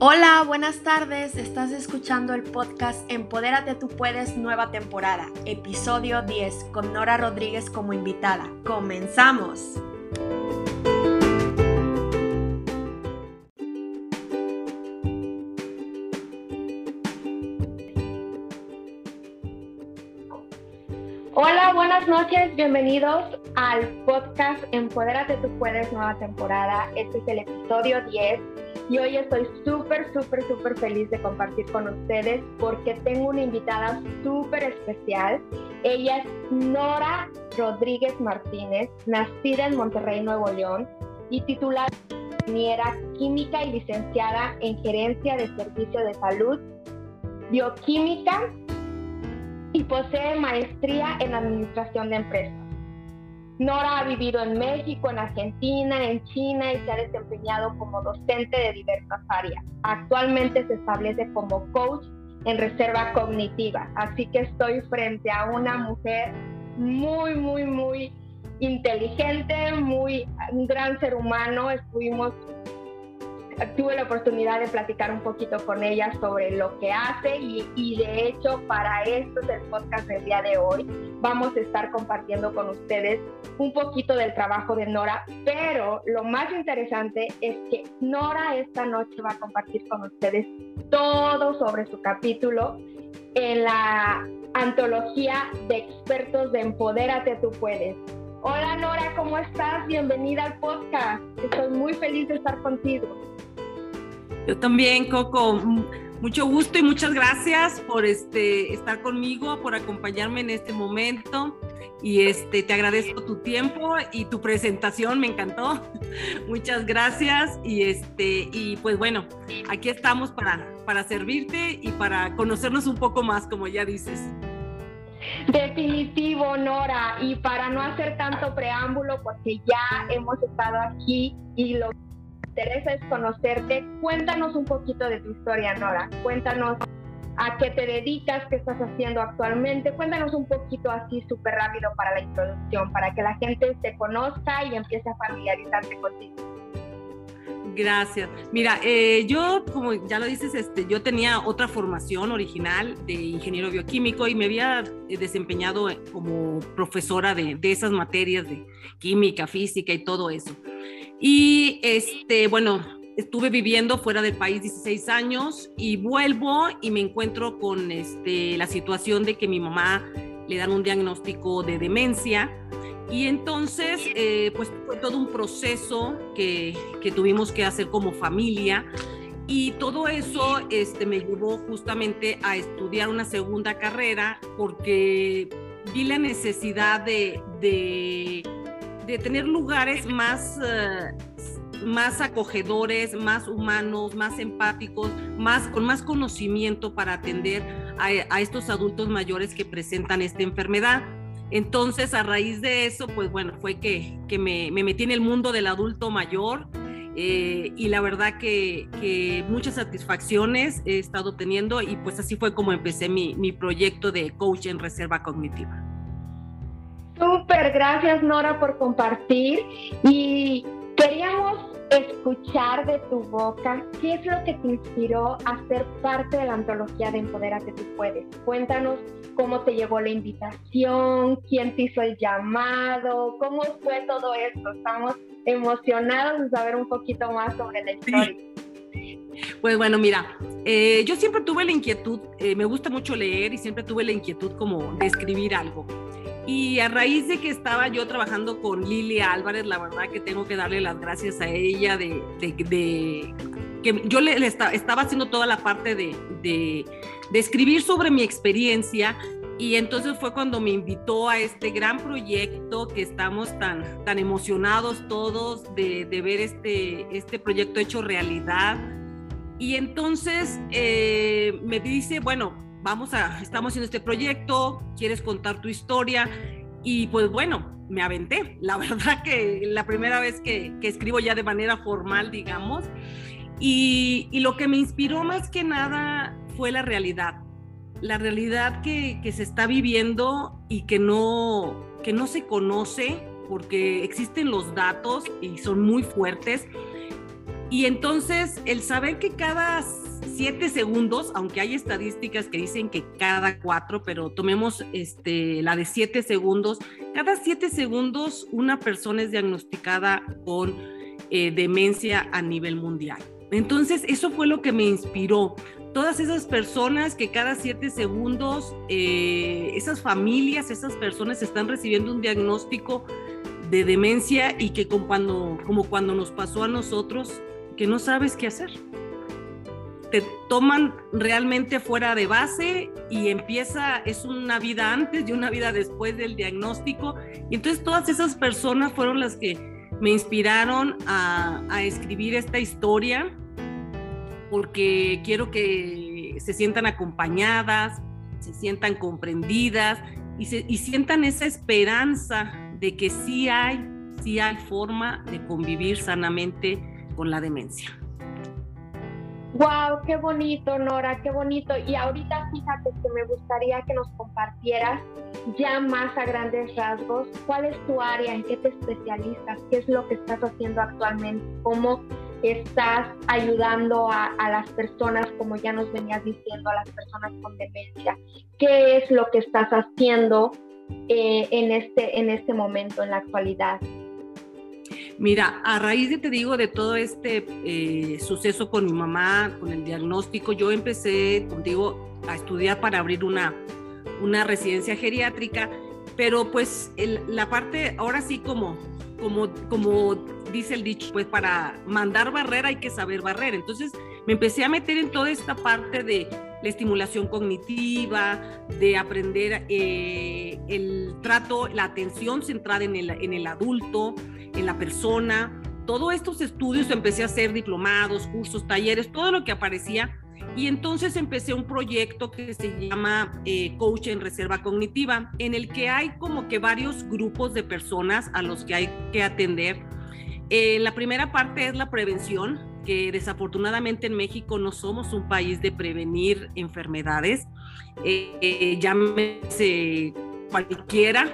Hola, buenas tardes. Estás escuchando el podcast Empodérate tú puedes, nueva temporada, episodio 10, con Nora Rodríguez como invitada. Comenzamos. Hola, buenas noches, bienvenidos al podcast Empodérate tú puedes, nueva temporada. Este es el episodio 10 y hoy estoy súper, súper, súper feliz de compartir con ustedes porque tengo una invitada súper especial. Ella es Nora Rodríguez Martínez, nacida en Monterrey, Nuevo León y titulada ingeniera química y licenciada en gerencia de servicio de salud, bioquímica y posee maestría en administración de empresas. Nora ha vivido en México, en Argentina, en China y se ha desempeñado como docente de diversas áreas. Actualmente se establece como coach en reserva cognitiva, así que estoy frente a una mujer muy, muy, muy inteligente, muy un gran ser humano. Estuvimos tuve la oportunidad de platicar un poquito con ella sobre lo que hace y, de hecho para esto del podcast del día de hoy vamos a estar compartiendo con ustedes un poquito del trabajo de Nora, pero lo más interesante es que Nora esta noche va a compartir con ustedes todo sobre su capítulo en la antología de expertos de Empodérate tú puedes. Hola Nora, ¿cómo estás? Bienvenida al podcast. Estoy muy feliz de estar contigo. Yo también, Coco, mucho gusto y muchas gracias por este, estar conmigo, por acompañarme en este momento. Y este, te agradezco tu tiempo y tu presentación, me encantó. Muchas gracias. Y, este, y pues bueno, aquí estamos para, para servirte y para conocernos un poco más, como ya dices. Definitivo, Nora. Y para no hacer tanto preámbulo, porque ya hemos estado aquí y lo interesa es conocerte. Cuéntanos un poquito de tu historia, Nora. Cuéntanos a qué te dedicas, qué estás haciendo actualmente. Cuéntanos un poquito así súper rápido para la introducción, para que la gente te conozca y empiece a familiarizarse contigo. Gracias. Mira, eh, yo, como ya lo dices, este, yo tenía otra formación original de ingeniero bioquímico y me había eh, desempeñado como profesora de, de esas materias de química, física y todo eso. Y este, bueno, estuve viviendo fuera del país 16 años y vuelvo y me encuentro con este, la situación de que mi mamá le dan un diagnóstico de demencia. Y entonces, eh, pues fue todo un proceso que, que, tuvimos que hacer como familia. Y todo eso este, me llevó justamente a estudiar una segunda carrera porque vi la necesidad de, de de tener lugares más, eh, más acogedores, más humanos, más empáticos, más, con más conocimiento para atender a, estos adultos mayores que presentan esta enfermedad. Entonces, a raíz de eso, pues bueno, fue que, que me, me, metí en el mundo del adulto mayor eh, y la verdad que, muchas satisfacciones he estado teniendo y pues así fue como empecé mi, mi proyecto de coach en reserva cognitiva. Súper, gracias Nora por compartir y queríamos escuchar de tu boca qué es lo que te inspiró a ser parte de la antología de Empodérate tú puedes. Cuéntanos cómo te llegó la invitación, quién te hizo el llamado, cómo fue todo esto. Estamos emocionados de saber un poquito más sobre la historia. Pues bueno, mira, eh, yo siempre tuve la inquietud, eh, me gusta mucho leer y siempre tuve la inquietud como de escribir algo. Y a raíz de que estaba yo trabajando con Lilia Álvarez, la verdad que tengo que darle las gracias a ella de, que yo le, estaba haciendo toda la parte de, escribir sobre mi experiencia y entonces fue cuando me invitó a este gran proyecto que estamos tan, tan emocionados todos de, ver este, este proyecto hecho realidad. Y entonces eh, me dice, bueno, vamos a, estamos haciendo este proyecto, quieres contar tu historia. Y pues bueno, me aventé. La verdad que la primera vez que, escribo ya de manera formal, digamos. Y, y, lo que me inspiró más que nada fue la realidad. La realidad que, que se está viviendo y que no, que no se conoce porque existen los datos y son muy fuertes, Y entonces el saber que cada siete segundos, aunque hay estadísticas que dicen que cada cuatro, pero tomemos este, la de siete segundos, cada siete segundos una persona es diagnosticada con eh, demencia a nivel mundial. Entonces eso fue lo que me inspiró. Todas esas personas que cada siete segundos, eh, esas familias, esas personas están recibiendo un diagnóstico de demencia y que como cuando, como cuando nos pasó a nosotros, que no sabes qué hacer. Te toman realmente fuera de base y empieza, es una vida antes y una vida después del diagnóstico. Y entonces todas esas personas fueron las que me inspiraron a, escribir esta historia porque quiero que se sientan acompañadas, se sientan comprendidas y, se, y sientan esa esperanza de que sí hay, sí hay forma de convivir sanamente con la demencia. Wow, qué bonito, Nora, qué bonito. Y ahorita fíjate que me gustaría que nos compartieras ya más a grandes rasgos cuál es tu área, en qué te especializas, qué es lo que estás haciendo actualmente, cómo estás ayudando a, las personas, como ya nos venías diciendo, a las personas con demencia, qué es lo que estás haciendo eh, en, este, en este momento, en la actualidad. Mira, a raíz de, te digo, de todo este eh, suceso con mi mamá, con el diagnóstico, yo empecé, contigo, a estudiar para abrir una, una residencia geriátrica, pero pues la parte, ahora sí como, como, como dice el dicho, pues para mandar barrera hay que saber barrer. Entonces me empecé a meter en toda esta parte de la estimulación cognitiva, de aprender eh, el trato, la atención centrada en el, en el adulto, en la persona. Todos estos estudios empecé a hacer diplomados, cursos, talleres, todo lo que aparecía. Y entonces empecé un proyecto que se llama eh, Coach en Reserva Cognitiva, en el que hay como que varios grupos de personas a los que hay que atender. Eh, la primera parte es la prevención, que desafortunadamente en México no somos un país de prevenir enfermedades. Eh, llámese cualquiera,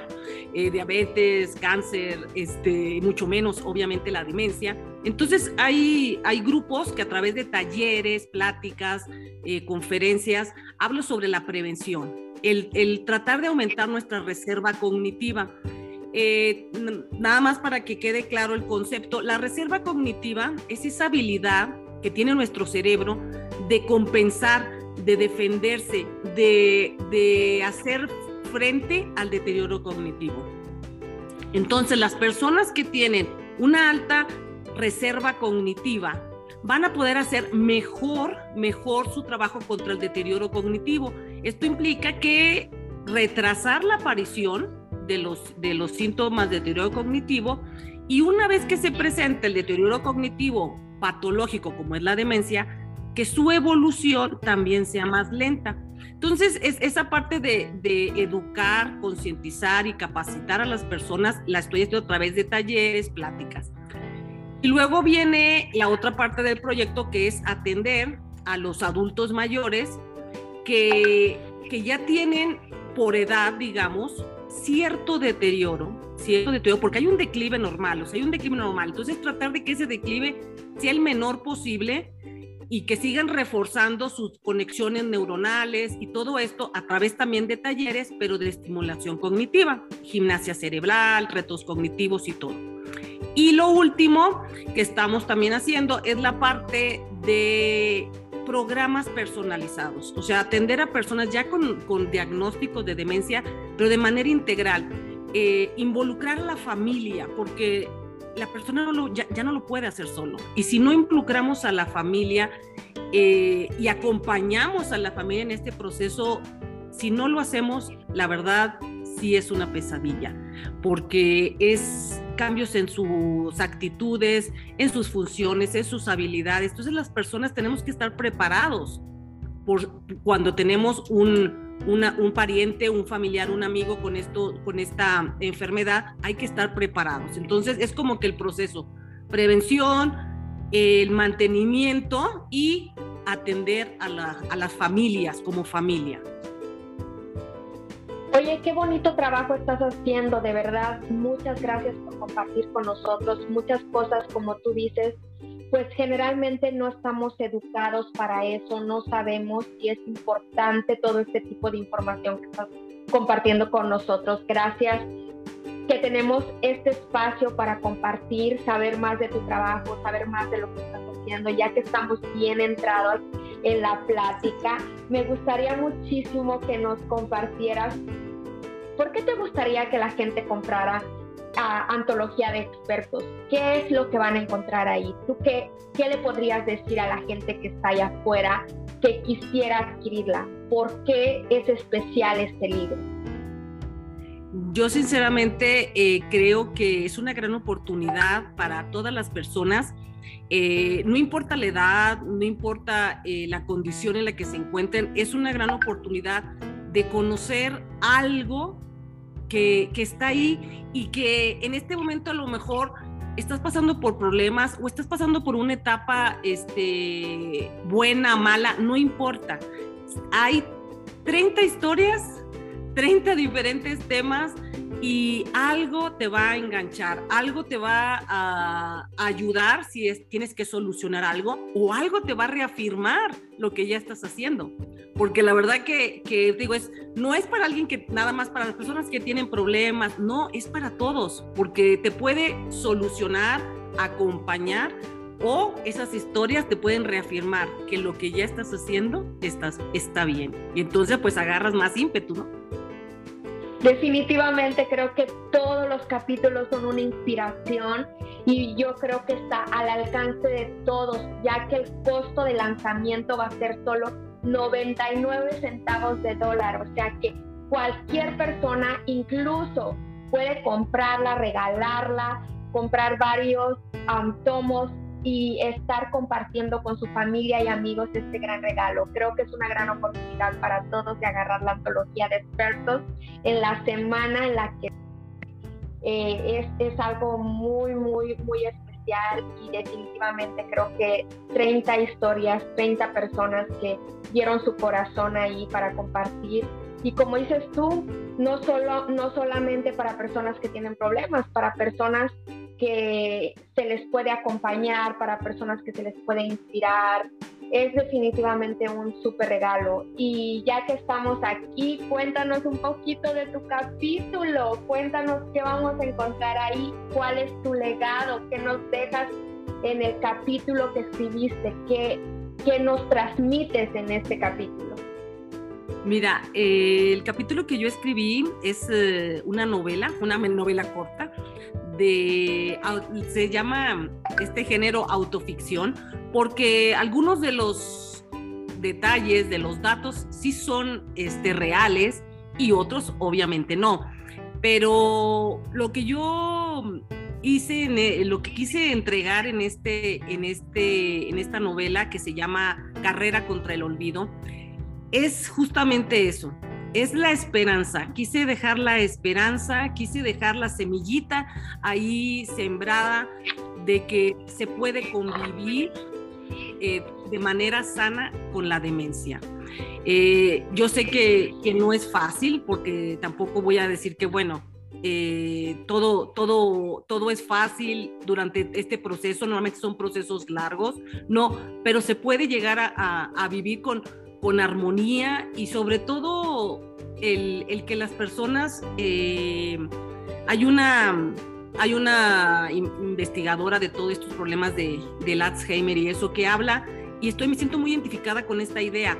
eh, diabetes, cáncer, este, mucho menos obviamente la demencia. Entonces hay, hay grupos que a través de talleres, pláticas, eh, conferencias, hablo sobre la prevención, el, el, tratar de aumentar nuestra reserva cognitiva. Eh, nada más para que quede claro el concepto, la reserva cognitiva es esa habilidad que tiene nuestro cerebro de compensar, de defenderse, de, de hacer frente al deterioro cognitivo. Entonces, las personas que tienen una alta reserva cognitiva van a poder hacer mejor, mejor su trabajo contra el deterioro cognitivo. Esto implica que retrasar la aparición de los, de los síntomas de deterioro cognitivo y una vez que se presenta el deterioro cognitivo patológico como es la demencia, que su evolución también sea más lenta. Entonces, es, esa parte de, educar, concientizar y capacitar a las personas la estoy haciendo a través de talleres, pláticas. Y luego viene la otra parte del proyecto que es atender a los adultos mayores que, que ya tienen por edad, digamos, cierto deterioro, cierto deterioro, porque hay un declive normal, o sea, hay un declive normal. Entonces, tratar de que ese declive sea el menor posible y que sigan reforzando sus conexiones neuronales y todo esto a través también de talleres, pero de estimulación cognitiva, gimnasia cerebral, retos cognitivos y todo. Y lo último que estamos también haciendo es la parte de programas personalizados, o sea, atender a personas ya con, con diagnósticos de demencia, pero de manera integral. Eh, involucrar a la familia, porque la persona ya, no lo puede hacer solo. Y si no involucramos a la familia eh, y acompañamos a la familia en este proceso, si no lo hacemos, la verdad sí es una pesadilla, porque es cambios en sus actitudes, en sus funciones, en sus habilidades. Entonces las personas tenemos que estar preparados por cuando tenemos un, un pariente, un familiar, un amigo con, esto, con esta enfermedad, hay que estar preparados. Entonces es como que el proceso, prevención, el mantenimiento y atender a, a las familias como familia. Oye, qué bonito trabajo estás haciendo, de verdad. Muchas gracias por compartir con nosotros muchas cosas, como tú dices, pues generalmente no estamos educados para eso, no sabemos si es importante todo este tipo de información que estás compartiendo con nosotros. Gracias que tenemos este espacio para compartir, saber más de tu trabajo, saber más de lo que estás haciendo, ya que estamos bien entrados en la plática. Me gustaría muchísimo que nos compartieras por qué te gustaría que la gente comprara a antología de expertos. ¿Qué es lo que van a encontrar ahí? ¿Tú qué, qué le podrías decir a la gente que está allá afuera que quisiera adquirirla? ¿Por qué es especial este libro? Yo sinceramente eh, creo que es una gran oportunidad para todas las personas. Eh, no importa la edad, no importa eh, la condición en la que se encuentren, es una gran oportunidad de conocer algo que, está ahí y que en este momento a lo mejor estás pasando por problemas o estás pasando por una etapa este, buena, mala, no importa. Hay 30 historias, 30 diferentes temas y algo te va a enganchar, algo te va a, ayudar si es, tienes que solucionar algo o algo te va a reafirmar lo que ya estás haciendo. Porque la verdad que, que digo, es, no es para alguien que nada más para las personas que tienen problemas, no, es para todos, porque te puede solucionar, acompañar o esas historias te pueden reafirmar que lo que ya estás haciendo estás, está bien. Y entonces pues agarras más ímpetu, ¿no? Definitivamente creo que todos los capítulos son una inspiración y yo creo que está al alcance de todos, ya que el costo de lanzamiento va a ser solo 99 centavos de dólar, o sea que cualquier persona incluso puede comprarla, regalarla, comprar varios tomos y estar compartiendo con su familia y amigos este gran regalo. Creo que es una gran oportunidad para todos de agarrar la antología de expertos en la semana en la que eh, es, es, algo muy, muy, muy especial y definitivamente creo que 30 historias, 30 personas que dieron su corazón ahí para compartir. Y como dices tú, no, solo, no solamente para personas que tienen problemas, para personas que se les puede acompañar, para personas que se les puede inspirar. Es definitivamente un súper regalo. Y ya que estamos aquí, cuéntanos un poquito de tu capítulo, cuéntanos qué vamos a encontrar ahí, cuál es tu legado, qué nos dejas en el capítulo que escribiste, qué, qué nos transmites en este capítulo. Mira, eh, el capítulo que yo escribí es eh, una novela, una novela corta de, se llama este género autoficción, porque algunos de los detalles, de los datos, sí son este, reales y otros obviamente no. Pero lo que yo hice, e, lo que quise entregar en, este, en, este, en esta novela que se llama Carrera contra el Olvido, es justamente eso, es la esperanza. Quise dejar la esperanza, quise dejar la semillita ahí sembrada de que se puede convivir eh, de manera sana con la demencia. Eh, yo sé que, no es fácil porque tampoco voy a decir que, bueno, eh, todo, todo, todo es fácil durante este proceso, normalmente son procesos largos, no, pero se puede llegar a vivir con, con armonía y sobre todo el, que las personas, eh, hay una hay una investigadora de todos estos problemas de, del Alzheimer y eso que habla, y estoy, me siento muy identificada con esta idea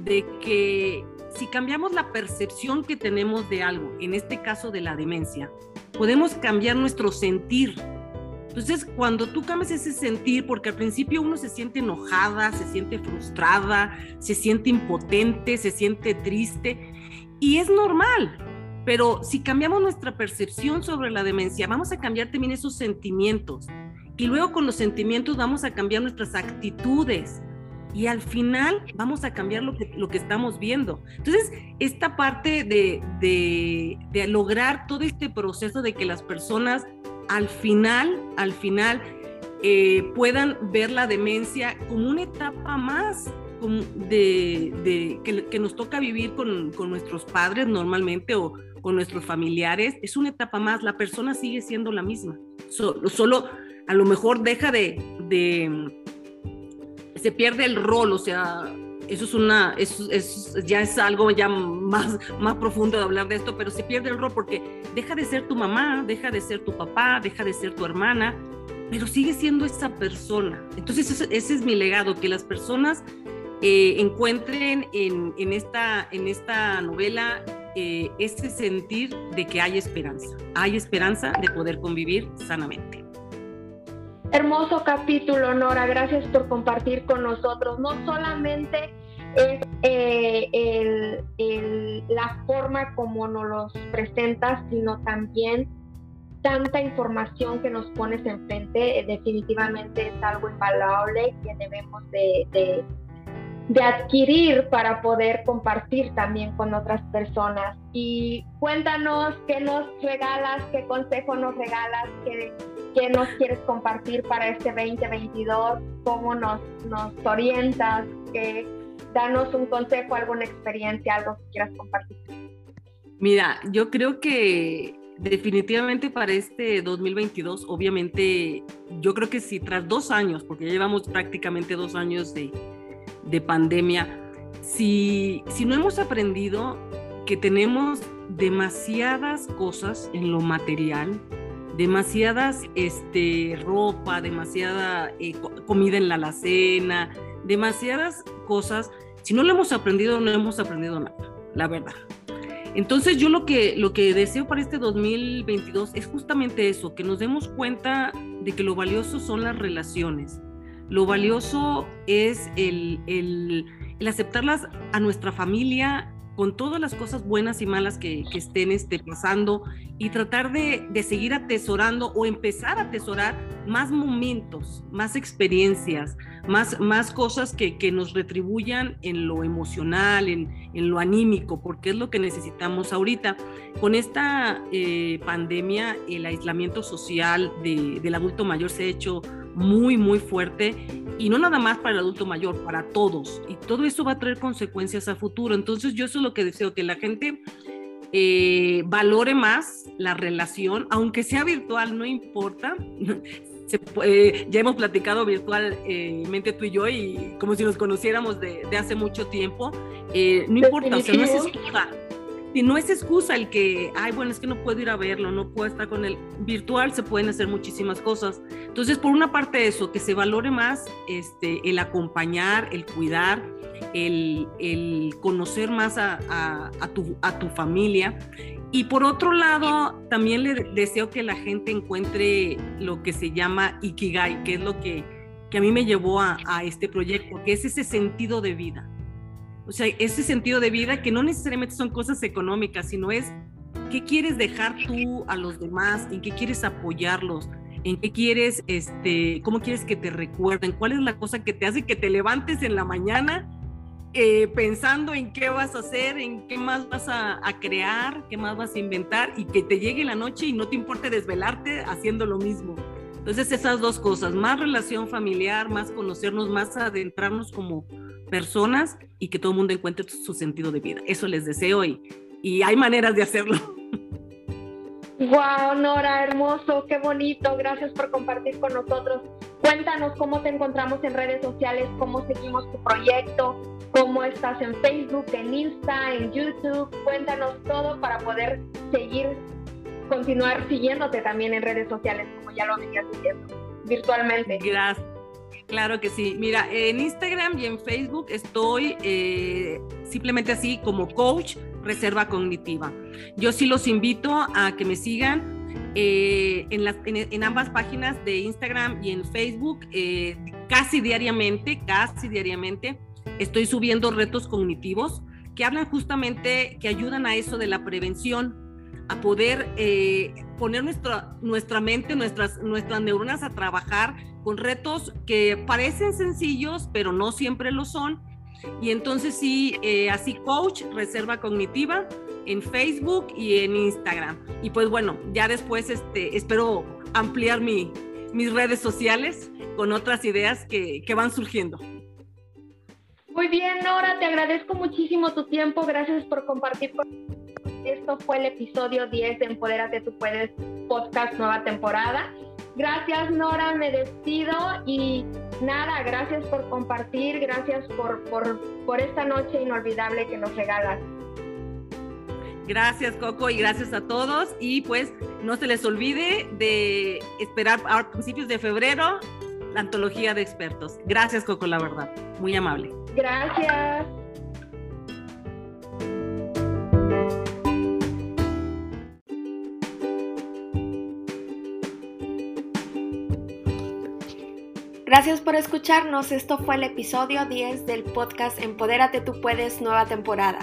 de que si cambiamos la percepción que tenemos de algo, en este caso de la demencia, podemos cambiar nuestro sentir entonces, cuando tú cambias ese sentir, porque al principio uno se siente enojada, se siente frustrada, se siente impotente, se siente triste, y es normal, pero si cambiamos nuestra percepción sobre la demencia, vamos a cambiar también esos sentimientos. Y luego con los sentimientos vamos a cambiar nuestras actitudes. Y al final vamos a cambiar lo que, lo que estamos viendo. Entonces, esta parte de, de, de lograr todo este proceso de que las personas al final, al final, eh, puedan ver la demencia como una etapa más de, que, nos toca vivir con, nuestros padres normalmente o con nuestros familiares, es una etapa más, la persona sigue siendo la misma, solo, a lo mejor deja de, se pierde el rol, o sea, eso es una, eso, ya es algo ya más, más profundo de hablar de esto, pero se pierde el rol porque deja de ser tu mamá, deja de ser tu papá, deja de ser tu hermana, pero sigue siendo esa persona. Entonces ese, es mi legado, que las personas eh, encuentren en, en, esta, en esta novela eh, ese sentir de que hay esperanza, hay esperanza de poder convivir sanamente. Hermoso capítulo, Nora. Gracias por compartir con nosotros. No solamente es eh, la forma como nos los presentas, sino también tanta información que nos pones enfrente. Eh, definitivamente es algo invaluable que debemos de, de adquirir para poder compartir también con otras personas. Y cuéntanos qué nos regalas, qué consejo nos regalas, qué ¿Qué nos quieres compartir para este 2022? ¿Cómo nos, nos orientas? ¿Qué, danos un consejo, alguna experiencia, algo que quieras compartir. Mira, yo creo que definitivamente para este 2022, obviamente, yo creo que si tras dos años, porque ya llevamos prácticamente dos años de, de pandemia, si, si no hemos aprendido que tenemos demasiadas cosas en lo material, demasiadas este, ropa, demasiada eh, comida en la alacena, demasiadas cosas. Si no lo hemos aprendido, no hemos aprendido nada, la verdad. Entonces yo lo que, lo que deseo para este 2022 es justamente eso, que nos demos cuenta de que lo valioso son las relaciones. Lo valioso es el, el, el aceptarlas a nuestra familia, con todas las cosas buenas y malas que, estén este, pasando y tratar de, seguir atesorando o empezar a atesorar más momentos, más experiencias, más, más cosas que, nos retribuyan en lo emocional, en, lo anímico, porque es lo que necesitamos ahorita. Con esta eh, pandemia, el aislamiento social del adulto mayor se ha hecho muy, muy fuerte y no nada más para el adulto mayor, para todos. Y todo eso va a traer consecuencias a futuro. Entonces yo eso es lo que deseo, que la gente eh, valore más la relación, aunque sea virtual, no importa. ya hemos platicado virtualmente tú y yo y como si nos conociéramos de, hace mucho tiempo. Eh, no importa, o sea, no es excusa y no es excusa el que, ay, bueno, es que no puedo ir a verlo, no puedo estar con él. Virtual se pueden hacer muchísimas cosas. Entonces, por una parte eso, que se valore más este, el acompañar, el cuidar, el, conocer más a, tu, a tu familia. Y por otro lado, también le deseo que la gente encuentre lo que se llama Ikigai, que es lo que, que a mí me llevó a, a este proyecto, que es ese sentido de vida o sea, ese sentido de vida que no necesariamente son cosas económicas, sino es qué quieres dejar tú a los demás, en qué quieres apoyarlos, en qué quieres, este, cómo quieres que te recuerden, cuál es la cosa que te hace que te levantes en la mañana eh, pensando en qué vas a hacer, en qué más vas a, a, crear, qué más vas a inventar y que te llegue la noche y no te importe desvelarte haciendo lo mismo. Entonces esas dos cosas, más relación familiar, más conocernos, más adentrarnos como personas y que todo el mundo encuentre su sentido de vida. Eso les deseo y, y hay maneras de hacerlo. Wow, Nora, hermoso, qué bonito. Gracias por compartir con nosotros. Cuéntanos cómo te encontramos en redes sociales, cómo seguimos tu proyecto, cómo estás en Facebook, en Insta, en YouTube. Cuéntanos todo para poder seguir, continuar siguiéndote también en redes sociales, como ya lo venías diciendo, virtualmente. Gracias. Claro que sí. Mira, en Instagram y en Facebook estoy eh, simplemente así como coach reserva cognitiva. Yo sí los invito a que me sigan eh, en, las, en, ambas páginas de Instagram y en Facebook eh, casi diariamente, casi diariamente. Estoy subiendo retos cognitivos que hablan justamente, que ayudan a eso de la prevención, a poder poner nuestra, nuestra mente, nuestras, nuestras neuronas a trabajar con retos que parecen sencillos, pero no siempre lo son. Y entonces sí, eh, así coach, reserva cognitiva en Facebook y en Instagram. Y pues bueno, ya después este, espero ampliar mi, mis redes sociales con otras ideas que, que van surgiendo. Muy bien, Nora, te agradezco muchísimo tu tiempo. Gracias por compartir con esto fue el episodio 10 de Empodérate Tú Puedes podcast nueva temporada. Gracias Nora, me despido y nada, gracias por compartir, gracias por, por, por esta noche inolvidable que nos regalas. Gracias Coco y gracias a todos y pues no se les olvide de esperar a principios de febrero la antología de expertos. Gracias Coco, la verdad, muy amable. Gracias. Gracias por escucharnos. Esto fue el episodio 10 del podcast Empodérate tú puedes, nueva temporada.